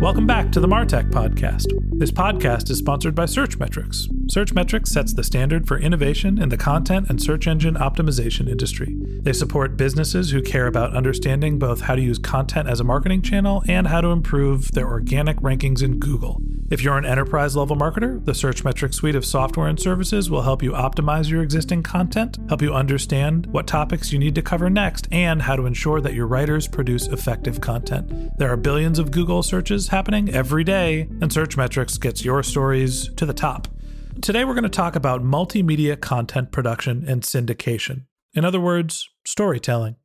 Welcome back to the Martech Podcast. This podcast is sponsored by Searchmetrics. Searchmetrics sets the standard for innovation in the content and search engine optimization industry. They support businesses who care about understanding both how to use content as a marketing channel and how to improve their organic rankings in Google. If you're an enterprise level marketer, the Search Searchmetrics suite of software and services will help you optimize your existing content, help you understand what topics you need to cover next, and how to ensure that your writers produce effective content. There are billions of Google searches happening every day, and Searchmetrics gets your stories to the top. Today, we're going to talk about multimedia content production and syndication. In other words, storytelling.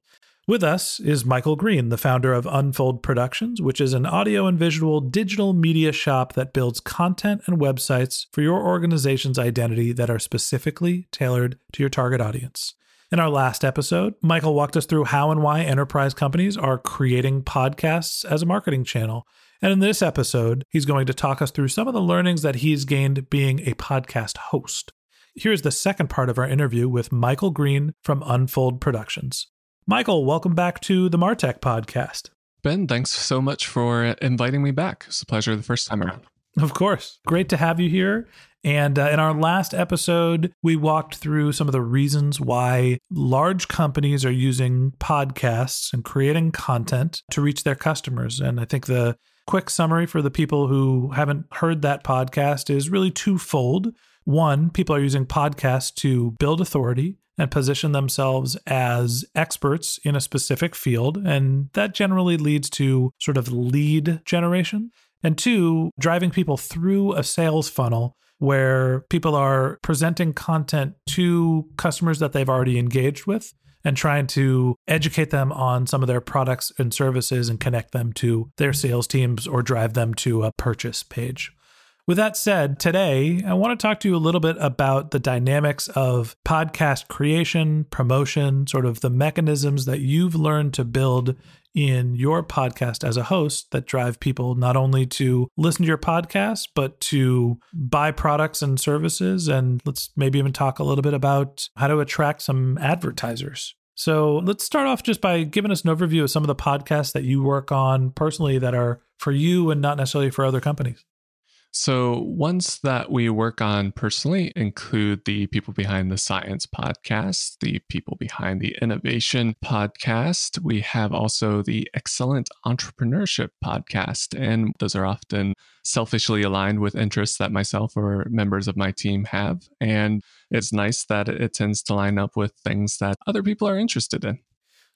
With us is Michael Green, the founder of Unfold Productions, which is an audio and visual digital media shop that builds content and websites for your organization's identity that are specifically tailored to your target audience. In our last episode, Michael walked us through how and why enterprise companies are creating podcasts as a marketing channel. And in this episode, he's going to talk us through some of the learnings that he's gained being a podcast host. Here's the second part of our interview with Michael Green from Unfold Productions. Michael, welcome back to the Martech podcast. Ben, thanks so much for inviting me back. It's a pleasure the first time around. Of course. Great to have you here. And uh, in our last episode, we walked through some of the reasons why large companies are using podcasts and creating content to reach their customers. And I think the quick summary for the people who haven't heard that podcast is really twofold. One, people are using podcasts to build authority and position themselves as experts in a specific field. And that generally leads to sort of lead generation. And two, driving people through a sales funnel where people are presenting content to customers that they've already engaged with and trying to educate them on some of their products and services and connect them to their sales teams or drive them to a purchase page. With that said, today I want to talk to you a little bit about the dynamics of podcast creation, promotion, sort of the mechanisms that you've learned to build in your podcast as a host that drive people not only to listen to your podcast, but to buy products and services. And let's maybe even talk a little bit about how to attract some advertisers. So let's start off just by giving us an overview of some of the podcasts that you work on personally that are for you and not necessarily for other companies. So, ones that we work on personally include the People Behind the Science podcast, the People Behind the Innovation podcast. We have also the Excellent Entrepreneurship podcast, and those are often selfishly aligned with interests that myself or members of my team have. And it's nice that it tends to line up with things that other people are interested in.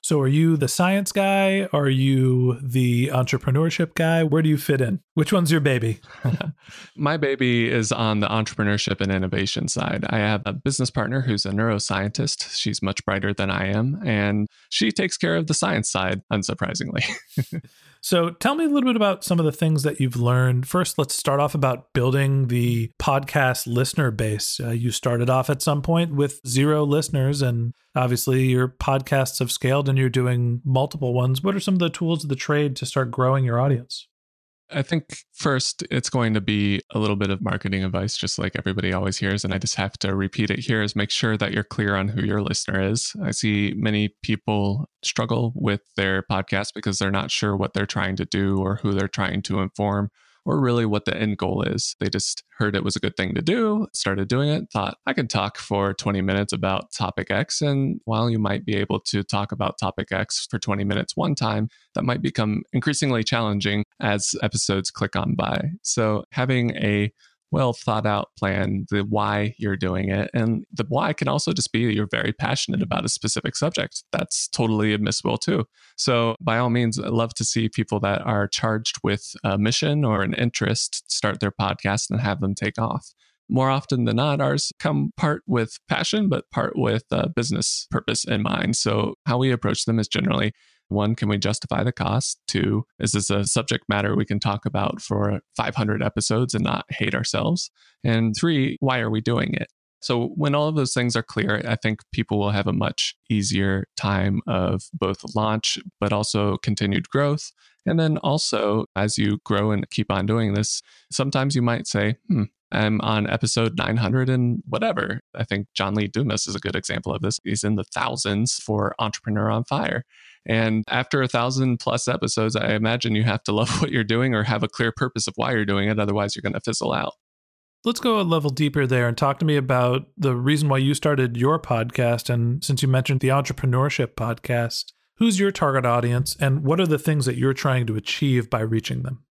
So, are you the science guy? Are you the entrepreneurship guy? Where do you fit in? Which one's your baby? My baby is on the entrepreneurship and innovation side. I have a business partner who's a neuroscientist. She's much brighter than I am, and she takes care of the science side, unsurprisingly. So tell me a little bit about some of the things that you've learned. First, let's start off about building the podcast listener base. Uh, you started off at some point with zero listeners, and obviously your podcasts have scaled and you're doing multiple ones. What are some of the tools of the trade to start growing your audience? I think first, it's going to be a little bit of marketing advice, just like everybody always hears. And I just have to repeat it here is make sure that you're clear on who your listener is. I see many people struggle with their podcast because they're not sure what they're trying to do or who they're trying to inform or really what the end goal is. They just heard it was a good thing to do, started doing it, thought I could talk for 20 minutes about topic X. And while you might be able to talk about topic X for 20 minutes one time, that might become increasingly challenging as episodes click on by. So having a well thought out plan, the why you're doing it. And the why can also just be you're very passionate about a specific subject. That's totally admissible too. So, by all means, I love to see people that are charged with a mission or an interest start their podcast and have them take off. More often than not, ours come part with passion, but part with a business purpose in mind. So, how we approach them is generally one, can we justify the cost? Two, is this a subject matter we can talk about for 500 episodes and not hate ourselves? And three, why are we doing it? So, when all of those things are clear, I think people will have a much easier time of both launch, but also continued growth. And then also, as you grow and keep on doing this, sometimes you might say, hmm, I'm on episode 900 and whatever. I think John Lee Dumas is a good example of this. He's in the thousands for Entrepreneur on Fire. And after a thousand plus episodes, I imagine you have to love what you're doing or have a clear purpose of why you're doing it. Otherwise, you're going to fizzle out. Let's go a level deeper there and talk to me about the reason why you started your podcast. And since you mentioned the entrepreneurship podcast, who's your target audience and what are the things that you're trying to achieve by reaching them?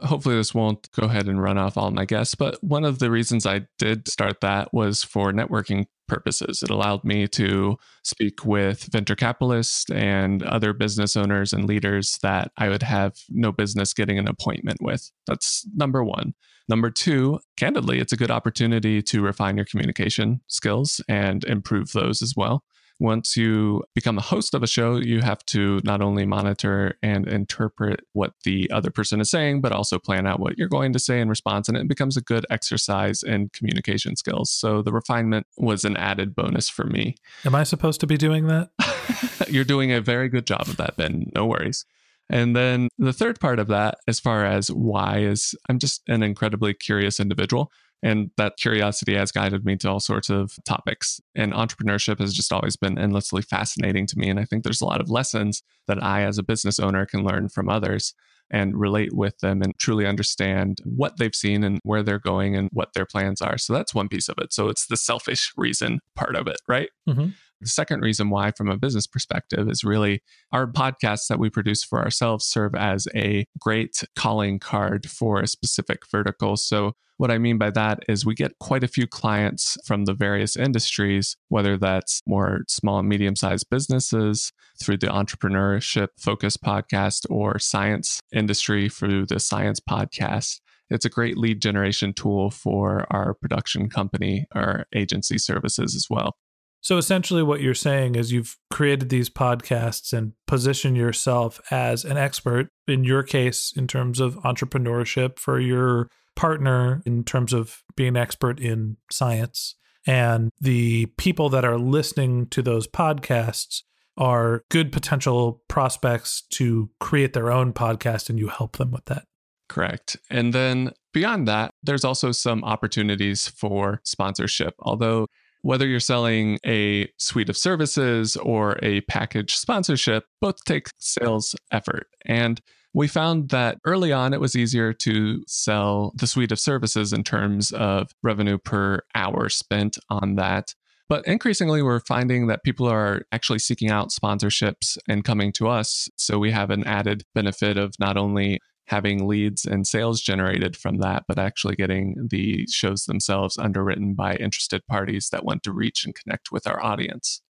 Hopefully this won't go ahead and run off all my guests but one of the reasons i did start that was for networking purposes. It allowed me to speak with venture capitalists and other business owners and leaders that i would have no business getting an appointment with. That's number one. Number two candidly it's a good opportunity to refine your communication skills and improve those as well once you become the host of a show, you have to not only monitor and interpret what the other person is saying, but also plan out what you're going to say in response. And it becomes a good exercise in communication skills. So the refinement was an added bonus for me. Am I supposed to be doing that? you're doing a very good job of that, Ben. No worries. And then the third part of that, as far as why, is I'm just an incredibly curious individual. And that curiosity has guided me to all sorts of topics. And entrepreneurship has just always been endlessly fascinating to me. And I think there's a lot of lessons that I, as a business owner, can learn from others and relate with them and truly understand what they've seen and where they're going and what their plans are. So that's one piece of it. So it's the selfish reason part of it, right? Mm-hmm. The second reason why, from a business perspective, is really our podcasts that we produce for ourselves serve as a great calling card for a specific vertical. So, what I mean by that is we get quite a few clients from the various industries, whether that's more small and medium sized businesses through the entrepreneurship focus podcast or science industry through the science podcast it's a great lead generation tool for our production company, our agency services as well. So essentially, what you're saying is you've created these podcasts and position yourself as an expert, in your case, in terms of entrepreneurship, for your partner, in terms of being an expert in science. And the people that are listening to those podcasts are good potential prospects to create their own podcast, and you help them with that. Correct. And then beyond that, there's also some opportunities for sponsorship. Although whether you're selling a suite of services or a package sponsorship, both take sales effort. And we found that early on it was easier to sell the suite of services in terms of revenue per hour spent on that. But increasingly, we're finding that people are actually seeking out sponsorships and coming to us. So we have an added benefit of not only having leads and sales generated from that, but actually getting the shows themselves underwritten by interested parties that want to reach and connect with our audience.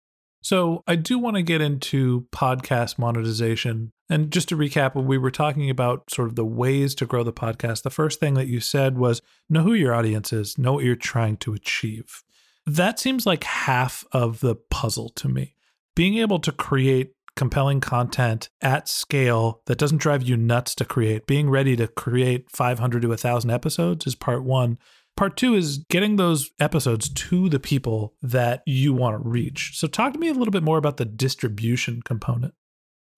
So, I do want to get into podcast monetization. And just to recap, when we were talking about sort of the ways to grow the podcast, the first thing that you said was know who your audience is, know what you're trying to achieve. That seems like half of the puzzle to me. Being able to create compelling content at scale that doesn't drive you nuts to create. Being ready to create 500 to 1,000 episodes is part one. Part two is getting those episodes to the people that you want to reach. So, talk to me a little bit more about the distribution component.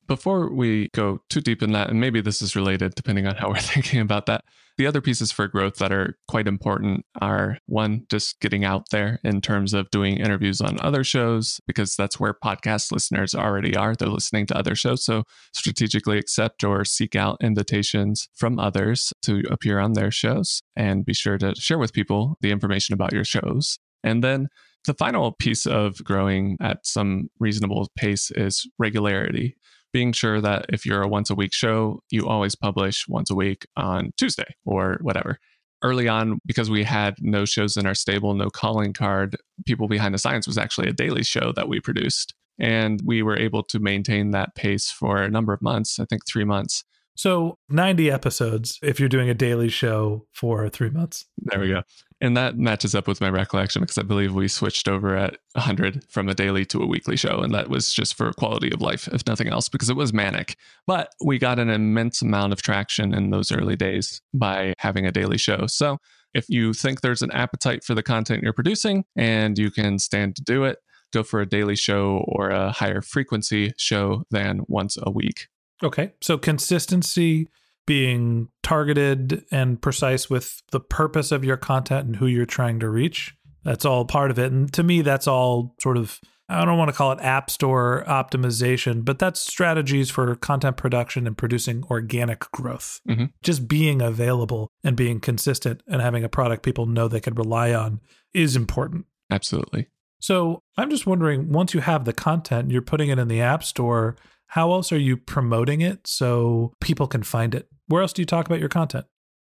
Before we go too deep in that, and maybe this is related depending on how we're thinking about that, the other pieces for growth that are quite important are one, just getting out there in terms of doing interviews on other shows, because that's where podcast listeners already are. They're listening to other shows. So strategically accept or seek out invitations from others to appear on their shows and be sure to share with people the information about your shows. And then the final piece of growing at some reasonable pace is regularity being sure that if you're a once a week show, you always publish once a week on Tuesday or whatever. Early on, because we had no shows in our stable, no calling card, People Behind the Science was actually a daily show that we produced. And we were able to maintain that pace for a number of months, I think three months. So 90 episodes if you're doing a daily show for three months. There we go. And that matches up with my recollection because I believe we switched over at 100 from a daily to a weekly show. And that was just for quality of life, if nothing else, because it was manic. But we got an immense amount of traction in those early days by having a daily show. So if you think there's an appetite for the content you're producing and you can stand to do it, go for a daily show or a higher frequency show than once a week. Okay. So consistency being targeted and precise with the purpose of your content and who you're trying to reach. That's all part of it. And to me, that's all sort of, I don't want to call it app store optimization, but that's strategies for content production and producing organic growth. Mm-hmm. Just being available and being consistent and having a product people know they could rely on is important. Absolutely. So I'm just wondering once you have the content, you're putting it in the app store how else are you promoting it so people can find it? Where else do you talk about your content?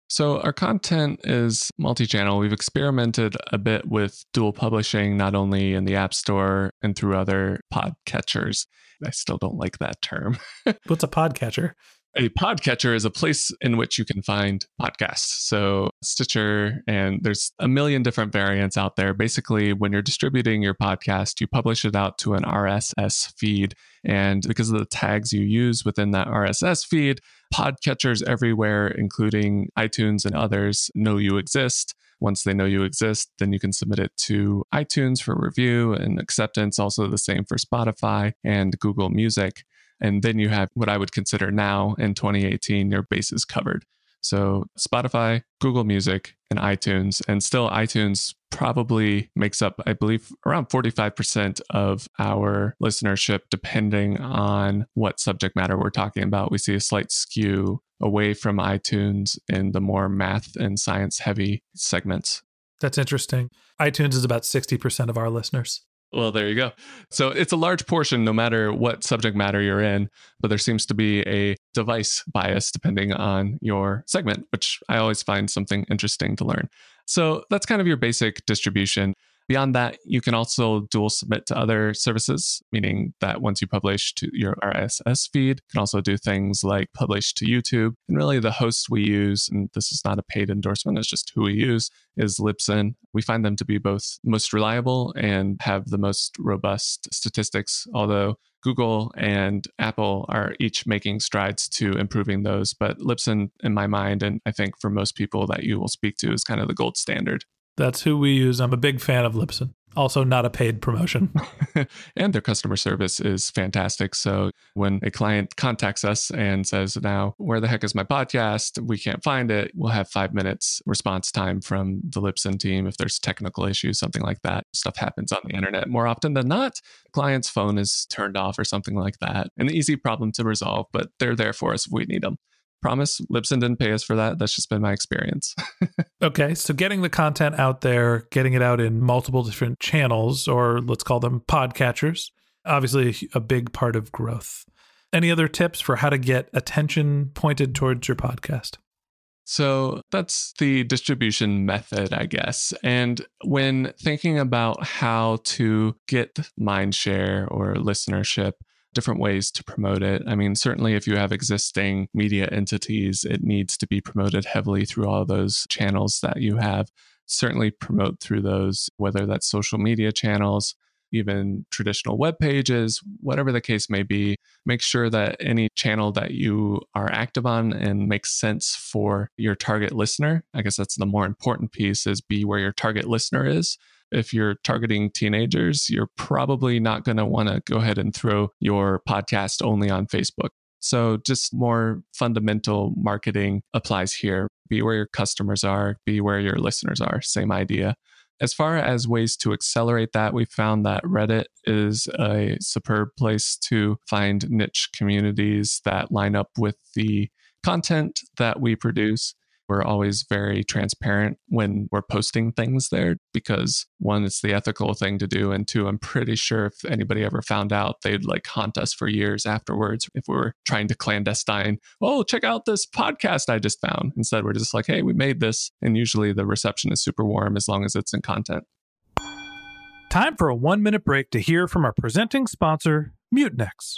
So, our content is multi channel. We've experimented a bit with dual publishing, not only in the App Store and through other podcatchers. I still don't like that term. What's a podcatcher? a podcatcher is a place in which you can find podcasts. So Stitcher, and there's a million different variants out there. Basically, when you're distributing your podcast, you publish it out to an RSS feed. And because of the tags you use within that RSS feed, podcatchers everywhere, including iTunes and others, know you exist. Once they know you exist, then you can submit it to iTunes for review and acceptance. Also, the same for Spotify and Google Music. And then you have what I would consider now in 2018 your bases covered. So Spotify, Google Music, and iTunes. And still, iTunes probably makes up, I believe, around 45% of our listenership, depending on what subject matter we're talking about. We see a slight skew away from iTunes in the more math and science heavy segments. That's interesting. iTunes is about 60% of our listeners. Well, there you go. So it's a large portion no matter what subject matter you're in, but there seems to be a device bias depending on your segment, which I always find something interesting to learn. So that's kind of your basic distribution. Beyond that, you can also dual submit to other services, meaning that once you publish to your RSS feed, you can also do things like publish to YouTube. And really, the host we use, and this is not a paid endorsement, it's just who we use, is Libsyn. We find them to be both most reliable and have the most robust statistics, although Google and Apple are each making strides to improving those. But Libsyn, in my mind, and I think for most people that you will speak to, is kind of the gold standard. That's who we use. I'm a big fan of Libsyn. Also, not a paid promotion. and their customer service is fantastic. So, when a client contacts us and says, Now, where the heck is my podcast? We can't find it. We'll have five minutes response time from the Libsyn team if there's technical issues, something like that. Stuff happens on the internet more often than not. Client's phone is turned off or something like that. An easy problem to resolve, but they're there for us if we need them promise Libsyn didn't pay us for that. That's just been my experience. okay. So getting the content out there, getting it out in multiple different channels, or let's call them podcatchers, obviously a big part of growth. Any other tips for how to get attention pointed towards your podcast? So that's the distribution method, I guess. And when thinking about how to get mind share or listenership, different ways to promote it. I mean, certainly if you have existing media entities, it needs to be promoted heavily through all those channels that you have. Certainly promote through those, whether that's social media channels, even traditional web pages, whatever the case may be. Make sure that any channel that you are active on and makes sense for your target listener. I guess that's the more important piece is be where your target listener is If you're targeting teenagers, you're probably not going to want to go ahead and throw your podcast only on Facebook. So, just more fundamental marketing applies here. Be where your customers are, be where your listeners are. Same idea. As far as ways to accelerate that, we found that Reddit is a superb place to find niche communities that line up with the content that we produce. We're always very transparent when we're posting things there because one, it's the ethical thing to do. And two, I'm pretty sure if anybody ever found out, they'd like haunt us for years afterwards if we were trying to clandestine, oh, check out this podcast I just found. Instead, we're just like, hey, we made this. And usually the reception is super warm as long as it's in content. Time for a one minute break to hear from our presenting sponsor, Mutinex.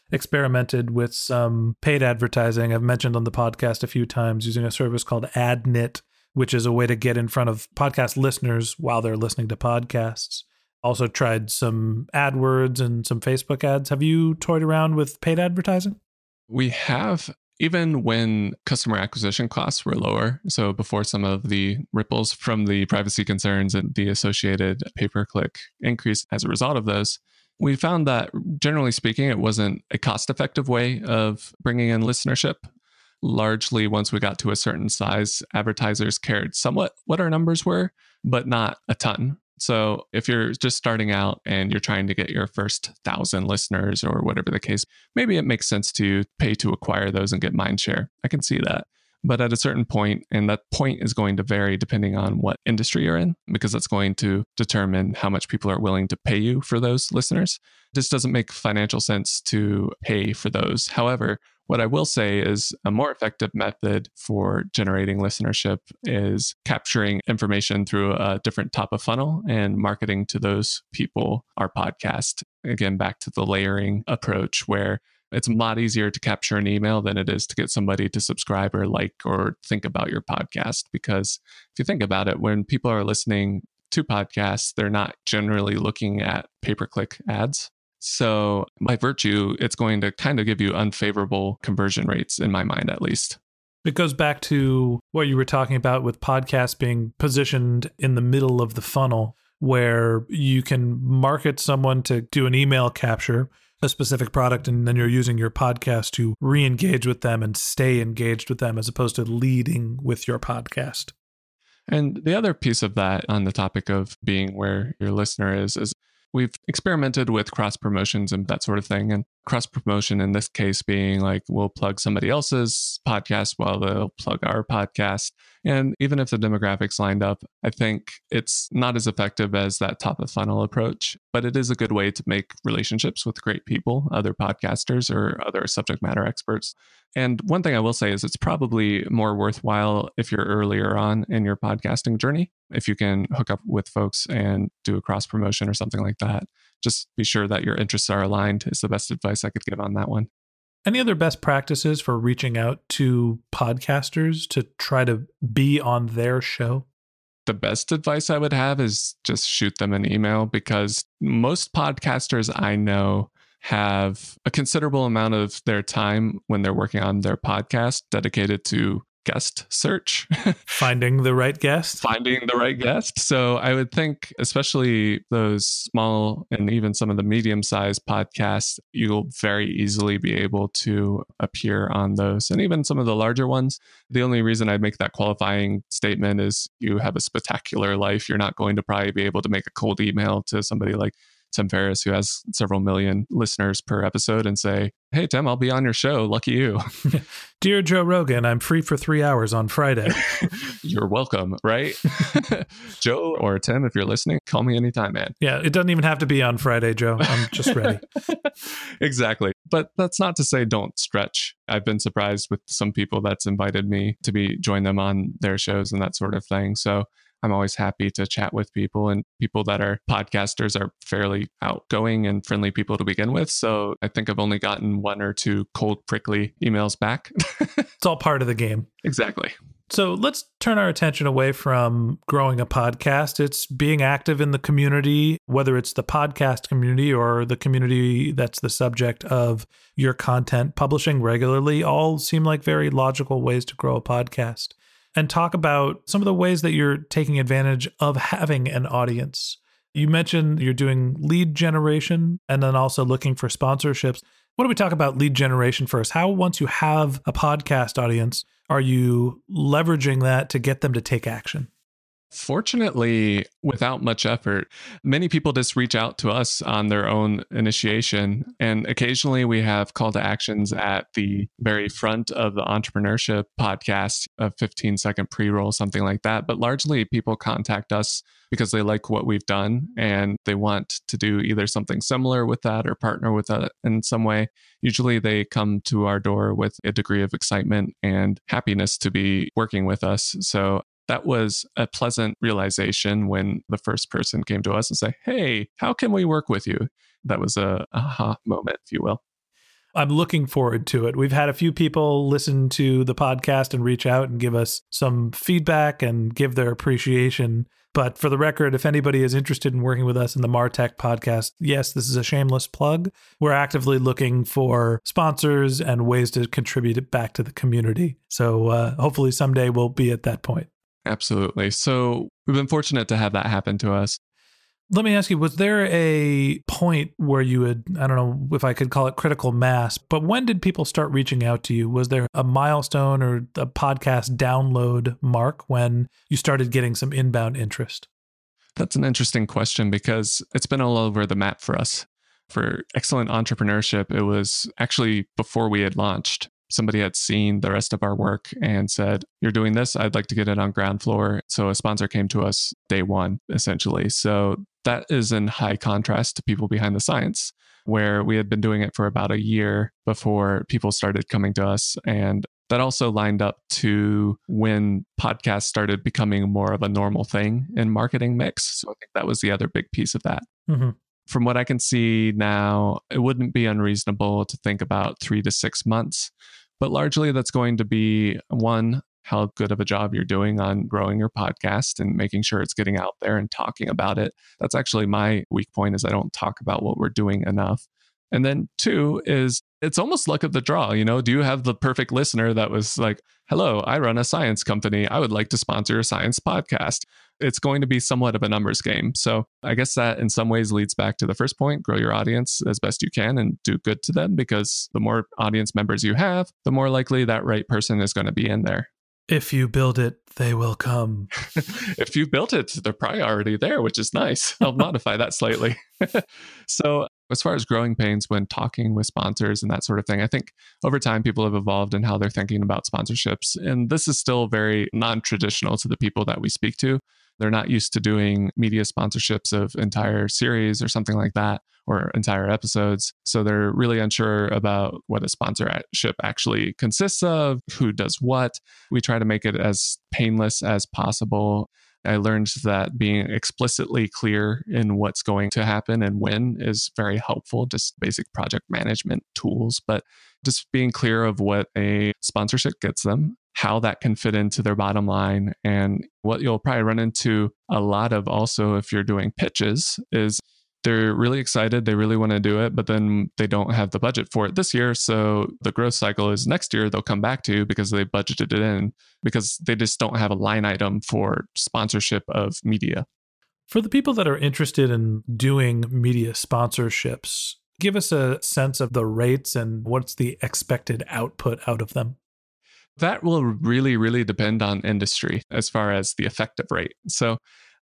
experimented with some paid advertising. I've mentioned on the podcast a few times using a service called AdNit, which is a way to get in front of podcast listeners while they're listening to podcasts. Also tried some AdWords and some Facebook ads. Have you toyed around with paid advertising? We have even when customer acquisition costs were lower. So before some of the ripples from the privacy concerns and the associated pay per click increase as a result of those, we found that generally speaking, it wasn't a cost effective way of bringing in listenership. Largely, once we got to a certain size, advertisers cared somewhat what our numbers were, but not a ton. So if you're just starting out and you're trying to get your first thousand listeners or whatever the case, maybe it makes sense to pay to acquire those and get mind share. I can see that. But at a certain point, and that point is going to vary depending on what industry you're in, because that's going to determine how much people are willing to pay you for those listeners. This doesn't make financial sense to pay for those. However, what I will say is a more effective method for generating listenership is capturing information through a different top of funnel and marketing to those people our podcast. Again, back to the layering approach where it's a lot easier to capture an email than it is to get somebody to subscribe or like or think about your podcast. Because if you think about it, when people are listening to podcasts, they're not generally looking at pay per click ads. So, by virtue, it's going to kind of give you unfavorable conversion rates, in my mind, at least. It goes back to what you were talking about with podcasts being positioned in the middle of the funnel, where you can market someone to do an email capture, a specific product, and then you're using your podcast to re engage with them and stay engaged with them as opposed to leading with your podcast. And the other piece of that on the topic of being where your listener is, is We've experimented with cross promotions and that sort of thing. And cross promotion in this case being like we'll plug somebody else's podcast while they'll plug our podcast. And even if the demographics lined up, I think it's not as effective as that top of funnel approach, but it is a good way to make relationships with great people, other podcasters or other subject matter experts. And one thing I will say is it's probably more worthwhile if you're earlier on in your podcasting journey, if you can hook up with folks and do a cross promotion or something like that. Just be sure that your interests are aligned, is the best advice I could give on that one. Any other best practices for reaching out to podcasters to try to be on their show? The best advice I would have is just shoot them an email because most podcasters I know have a considerable amount of their time when they're working on their podcast dedicated to guest search. Finding the right guest. Finding the right guest. So I would think, especially those small and even some of the medium sized podcasts, you'll very easily be able to appear on those. And even some of the larger ones. The only reason I make that qualifying statement is you have a spectacular life. You're not going to probably be able to make a cold email to somebody like Tim Ferriss, who has several million listeners per episode, and say, Hey, Tim, I'll be on your show. Lucky you. Dear Joe Rogan, I'm free for three hours on Friday. you're welcome, right? Joe or Tim, if you're listening, call me anytime, man. Yeah, it doesn't even have to be on Friday, Joe. I'm just ready. exactly. But that's not to say don't stretch. I've been surprised with some people that's invited me to be join them on their shows and that sort of thing. So I'm always happy to chat with people, and people that are podcasters are fairly outgoing and friendly people to begin with. So I think I've only gotten one or two cold, prickly emails back. it's all part of the game. Exactly. So let's turn our attention away from growing a podcast. It's being active in the community, whether it's the podcast community or the community that's the subject of your content, publishing regularly, all seem like very logical ways to grow a podcast and talk about some of the ways that you're taking advantage of having an audience. You mentioned you're doing lead generation and then also looking for sponsorships. What do we talk about lead generation first? How, once you have a podcast audience, are you leveraging that to get them to take action? Fortunately, without much effort, many people just reach out to us on their own initiation. And occasionally we have call to actions at the very front of the entrepreneurship podcast, a 15 second pre roll, something like that. But largely people contact us because they like what we've done and they want to do either something similar with that or partner with that in some way. Usually they come to our door with a degree of excitement and happiness to be working with us. So that was a pleasant realization when the first person came to us and say, Hey, how can we work with you? That was a aha moment, if you will. I'm looking forward to it. We've had a few people listen to the podcast and reach out and give us some feedback and give their appreciation. But for the record, if anybody is interested in working with us in the Martech podcast, yes, this is a shameless plug. We're actively looking for sponsors and ways to contribute back to the community. So uh, hopefully someday we'll be at that point. Absolutely. So we've been fortunate to have that happen to us. Let me ask you, was there a point where you had, I don't know if I could call it critical mass, but when did people start reaching out to you? Was there a milestone or a podcast download mark when you started getting some inbound interest? That's an interesting question because it's been all over the map for us. For excellent entrepreneurship, it was actually before we had launched somebody had seen the rest of our work and said, You're doing this. I'd like to get it on ground floor. So a sponsor came to us day one, essentially. So that is in high contrast to people behind the science, where we had been doing it for about a year before people started coming to us. And that also lined up to when podcasts started becoming more of a normal thing in marketing mix. So I think that was the other big piece of that. Mm-hmm from what I can see now, it wouldn't be unreasonable to think about three to six months but largely, that's going to be one, how good of a job you're doing on growing your podcast and making sure it's getting out there and talking about it. That's actually my weak point is I don't talk about what we're doing enough. And then two is it's almost luck of the draw. You know, do you have the perfect listener that was like, hello, I run a science company. I would like to sponsor a science podcast. It's going to be somewhat of a numbers game. So I guess that in some ways leads back to the first point grow your audience as best you can and do good to them because the more audience members you have, the more likely that right person is going to be in there. If you build it, they will come. if you built it, they're probably already there, which is nice. I'll modify that slightly. so as far as growing pains when talking with sponsors and that sort of thing, I think over time people have evolved in how they're thinking about sponsorships. And this is still very non traditional to the people that we speak to. They're not used to doing media sponsorships of entire series or something like that or entire episodes. So they're really unsure about what a sponsorship actually consists of, who does what. We try to make it as painless as possible. I learned that being explicitly clear in what's going to happen and when is very helpful, just basic project management tools. But just being clear of what a sponsorship gets them, how that can fit into their bottom line. And what you'll probably run into a lot of also if you're doing pitches is they're really excited. They really want to do it, but then they don't have the budget for it this year. So the growth cycle is next year they'll come back to because they budgeted it in because they just don't have a line item for sponsorship of media. For the people that are interested in doing media sponsorships, give us a sense of the rates and what's the expected output out of them. That will really, really depend on industry as far as the effective rate. So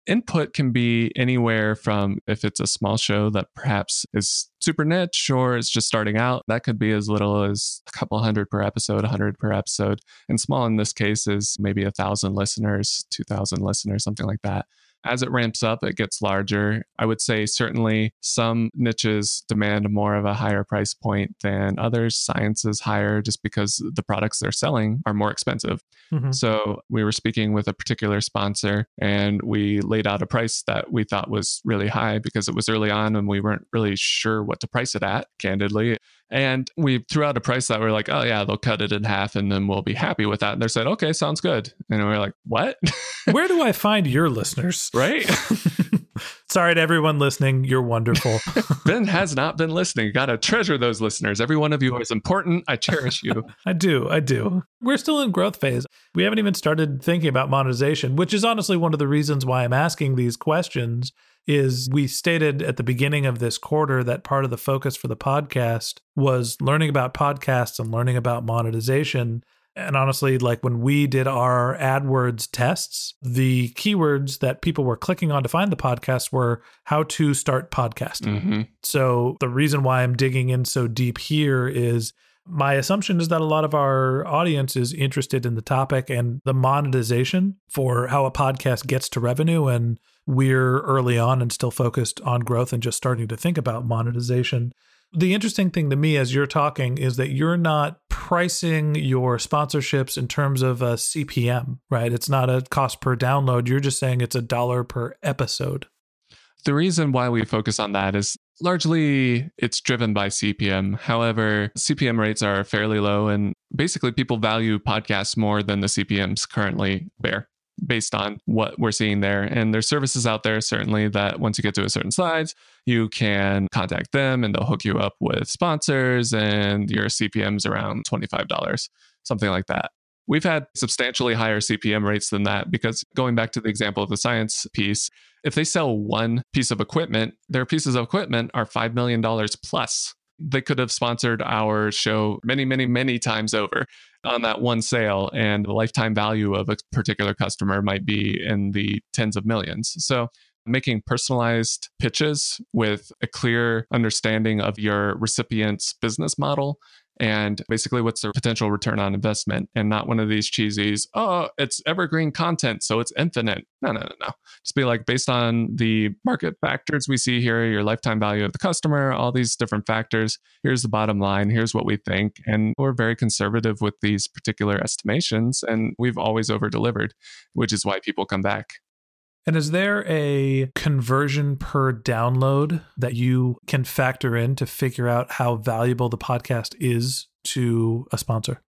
input can be anywhere from if it's a small show that perhaps is super niche or is just starting out, that could be as little as a couple hundred per episode, 100 per episode. And small in this case is maybe a thousand listeners, 2,000 listeners, something like that. As it ramps up, it gets larger. I would say certainly some niches demand more of a higher price point than others. Science is higher just because the products they're selling are more expensive. Mm-hmm. So we were speaking with a particular sponsor and we laid out a price that we thought was really high because it was early on and we weren't really sure what to price it at, candidly. And we threw out a price that we're like, oh, yeah, they'll cut it in half and then we'll be happy with that. And they said, okay, sounds good. And we are like, what? Where do I find your listeners? Right. Sorry to everyone listening. You're wonderful. ben has not been listening. Got to treasure those listeners. Every one of you is important. I cherish you. I do. I do. We're still in growth phase. We haven't even started thinking about monetization, which is honestly one of the reasons why I'm asking these questions is we stated at the beginning of this quarter that part of the focus for the podcast was learning about podcasts and learning about monetization. And honestly, like when we did our AdWords tests, the keywords that people were clicking on to find the podcast were how to start podcasting. Mm-hmm. So the reason why I'm digging in so deep here is my assumption is that a lot of our audience is interested in the topic and the monetization for how a podcast gets to revenue and we're early on and still focused on growth and just starting to think about monetization. The interesting thing to me as you're talking is that you're not pricing your sponsorships in terms of a CPM, right? It's not a cost per download. You're just saying it's a dollar per episode. The reason why we focus on that is largely it's driven by CPM. However, CPM rates are fairly low and basically people value podcasts more than the CPMs currently bear based on what we're seeing there. And there's services out there, certainly, that once you get to a certain size, you can contact them and they'll hook you up with sponsors and your CPM's around $25, something like that. We've had substantially higher CPM rates than that because going back to the example of the science piece, if they sell one piece of equipment, their pieces of equipment are $5 million plus they could have sponsored our show many, many, many times over on that one sale. And the lifetime value of a particular customer might be in the tens of millions. So making personalized pitches with a clear understanding of your recipient's business model and basically what's the potential return on investment? And not one of these cheesies oh it's evergreen content so it's infinite. No no no no. Just be like based on the market factors we see here your lifetime value of the customer all these different factors here's the bottom line here's what we think and we're very conservative with these particular estimations and we've always over delivered which is why people come back and is there a conversion per download that you can factor in to figure out how valuable the podcast is to a sponsor?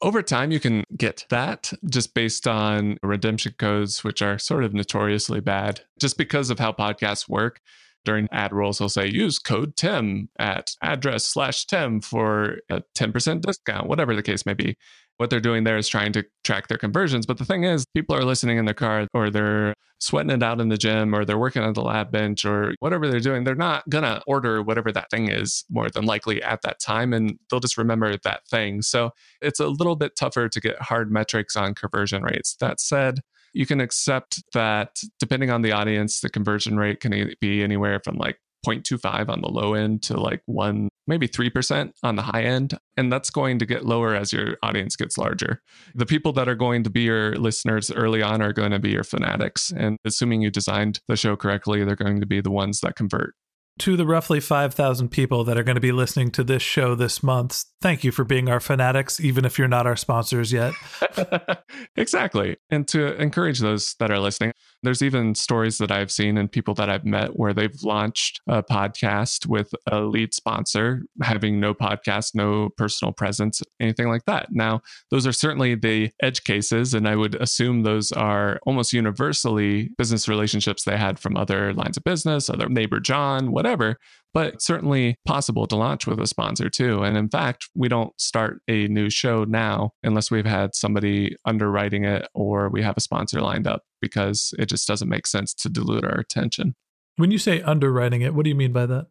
Over time, you can get that just based on redemption codes, which are sort of notoriously bad, just because of how podcasts work. During ad rolls, they'll say use code TIM at address slash TIM for a 10% discount, whatever the case may be what they're doing there is trying to track their conversions. But the thing is, people are listening in their car or they're sweating it out in the gym or they're working on the lab bench or whatever they're doing. They're not going to order whatever that thing is more than likely at that time. And they'll just remember that thing. So it's a little bit tougher to get hard metrics on conversion rates. That said, you can accept that depending on the audience, the conversion rate can be anywhere from like 0.25 on the low end to like 1 maybe 3% on the high end and that's going to get lower as your audience gets larger. The people that are going to be your listeners early on are going to be your fanatics and assuming you designed the show correctly, they're going to be the ones that convert to the roughly 5,000 people that are going to be listening to this show this month, thank you for being our fanatics, even if you're not our sponsors yet. exactly. And to encourage those that are listening, there's even stories that I've seen and people that I've met where they've launched a podcast with a lead sponsor having no podcast, no personal presence, anything like that. Now, those are certainly the edge cases. And I would assume those are almost universally business relationships they had from other lines of business, other neighbor John, whatever but certainly possible to launch with a sponsor too. And in fact, we don't start a new show now unless we've had somebody underwriting it or we have a sponsor lined up because it just doesn't make sense to dilute our attention. When you say underwriting it, what do you mean by that?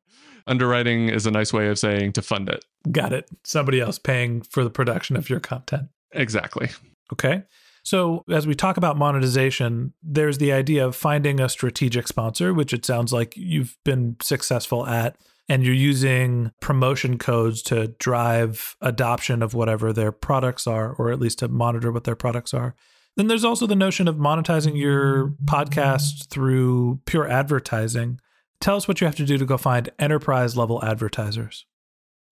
Underwriting is a nice way of saying to fund it. Got it. Somebody else paying for the production of your content. Exactly. Okay. So, as we talk about monetization, there's the idea of finding a strategic sponsor, which it sounds like you've been successful at, and you're using promotion codes to drive adoption of whatever their products are, or at least to monitor what their products are. Then there's also the notion of monetizing your podcast through pure advertising. Tell us what you have to do to go find enterprise level advertisers.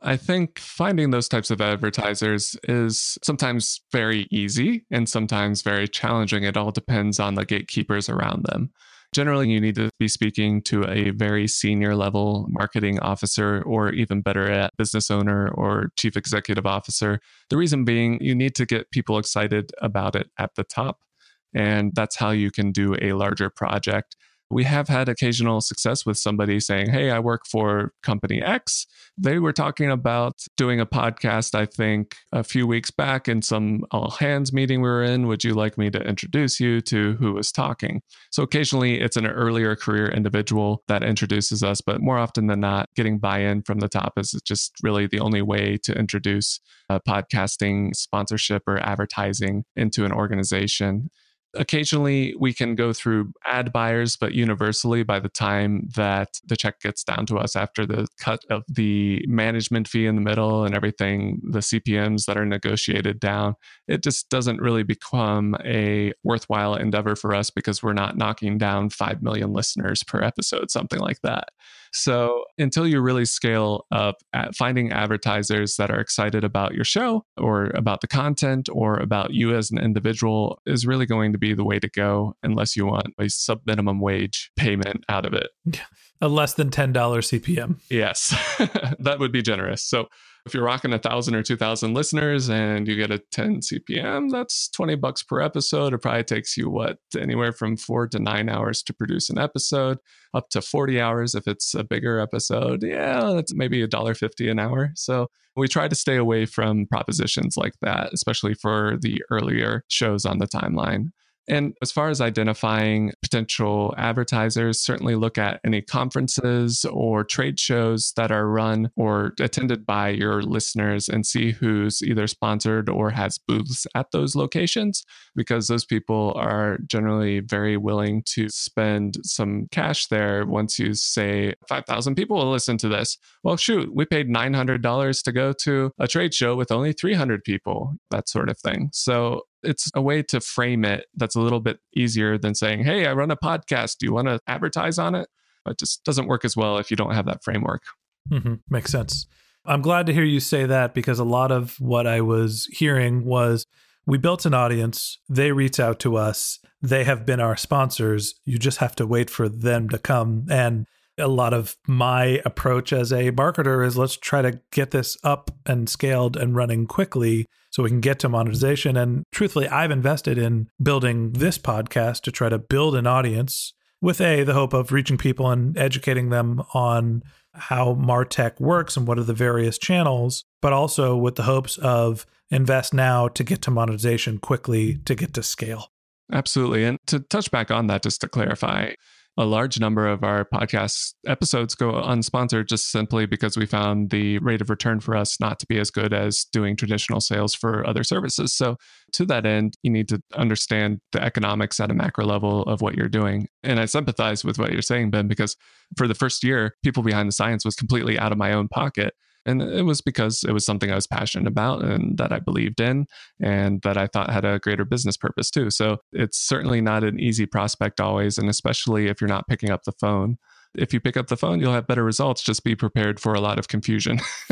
I think finding those types of advertisers is sometimes very easy and sometimes very challenging. It all depends on the gatekeepers around them. Generally, you need to be speaking to a very senior level marketing officer, or even better, a business owner or chief executive officer. The reason being, you need to get people excited about it at the top. And that's how you can do a larger project we have had occasional success with somebody saying, Hey, I work for company X. They were talking about doing a podcast, I think, a few weeks back in some all hands meeting we were in. Would you like me to introduce you to who was talking? So occasionally it's an earlier career individual that introduces us, but more often than not, getting buy in from the top is just really the only way to introduce a podcasting sponsorship or advertising into an organization. Occasionally, we can go through ad buyers, but universally, by the time that the check gets down to us after the cut of the management fee in the middle and everything, the CPMs that are negotiated down, it just doesn't really become a worthwhile endeavor for us because we're not knocking down 5 million listeners per episode, something like that. So until you really scale up at finding advertisers that are excited about your show or about the content or about you as an individual is really going to be the way to go unless you want a sub minimum wage payment out of it. A less than $10 CPM. Yes, that would be generous. So if you're rocking a thousand or two thousand listeners and you get a 10 CPM, that's 20 bucks per episode. It probably takes you what anywhere from four to nine hours to produce an episode, up to 40 hours if it's a bigger episode. Yeah, that's maybe a dollar fifty an hour. So we try to stay away from propositions like that, especially for the earlier shows on the timeline. And as far as identifying potential advertisers, certainly look at any conferences or trade shows that are run or attended by your listeners and see who's either sponsored or has booths at those locations, because those people are generally very willing to spend some cash there once you say 5,000 people will listen to this. Well, shoot, we paid $900 to go to a trade show with only 300 people, that sort of thing. So it's a way to frame it that's a little bit easier than saying, Hey, I run a podcast. Do you want to advertise on it? It just doesn't work as well if you don't have that framework. Mm-hmm. Makes sense. I'm glad to hear you say that because a lot of what I was hearing was we built an audience, they reach out to us, they have been our sponsors. You just have to wait for them to come. And a lot of my approach as a marketer is let's try to get this up and scaled and running quickly so we can get to monetization. And truthfully, I've invested in building this podcast to try to build an audience with a the hope of reaching people and educating them on how martech works and what are the various channels but also with the hopes of invest now to get to monetization quickly to get to scale absolutely and to touch back on that just to clarify a large number of our podcast episodes go unsponsored just simply because we found the rate of return for us not to be as good as doing traditional sales for other services. So, to that end, you need to understand the economics at a macro level of what you're doing. And I sympathize with what you're saying, Ben, because for the first year, people behind the science was completely out of my own pocket. And it was because it was something I was passionate about and that I believed in and that I thought had a greater business purpose too. So it's certainly not an easy prospect always. And especially if you're not picking up the phone. If you pick up the phone, you'll have better results. Just be prepared for a lot of confusion.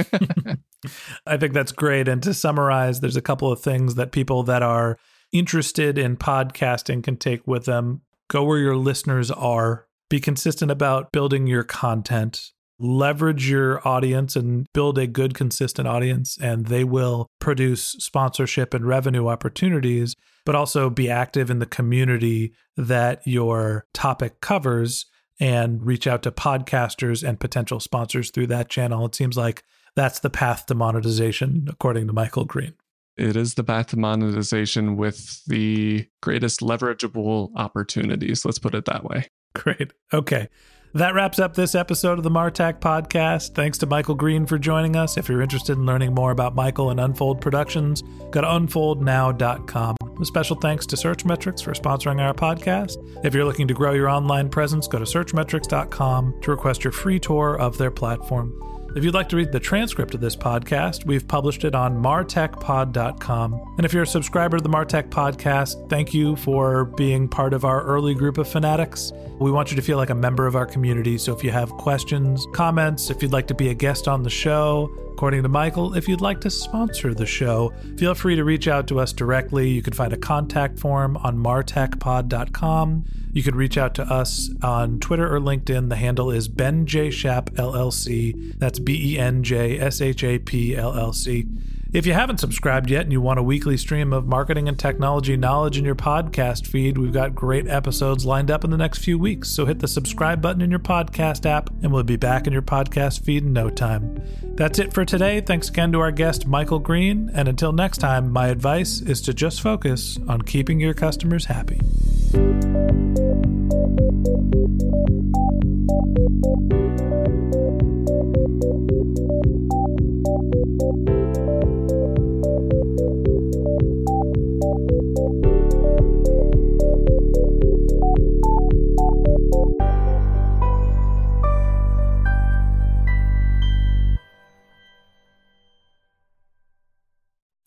I think that's great. And to summarize, there's a couple of things that people that are interested in podcasting can take with them. Go where your listeners are. Be consistent about building your content leverage your audience and build a good, consistent audience, and they will produce sponsorship and revenue opportunities, but also be active in the community that your topic covers and reach out to podcasters and potential sponsors through that channel. It seems like that's the path to monetization, according to Michael Green. It is the path to monetization with the greatest leverageable opportunities. Let's put it that way. Great. Okay. That wraps up this episode of the Martech podcast. Thanks to Michael Green for joining us. If you're interested in learning more about Michael and Unfold Productions, go to unfoldnow.com. A special thanks to Searchmetrics for sponsoring our podcast. If you're looking to grow your online presence, go to searchmetrics.com to request your free tour of their platform. If you'd like to read the transcript of this podcast, we've published it on martechpod.com. And if you're a subscriber to the Martech podcast, thank you for being part of our early group of fanatics. We want you to feel like a member of our community. So if you have questions, comments, if you'd like to be a guest on the show, According to Michael, if you'd like to sponsor the show, feel free to reach out to us directly. You can find a contact form on martechpod.com. You can reach out to us on Twitter or LinkedIn. The handle is Ben J. Shap LLC. That's B E N J S H A P L L C. If you haven't subscribed yet and you want a weekly stream of marketing and technology knowledge in your podcast feed, we've got great episodes lined up in the next few weeks. So hit the subscribe button in your podcast app and we'll be back in your podcast feed in no time. That's it for today. Thanks again to our guest, Michael Green. And until next time, my advice is to just focus on keeping your customers happy.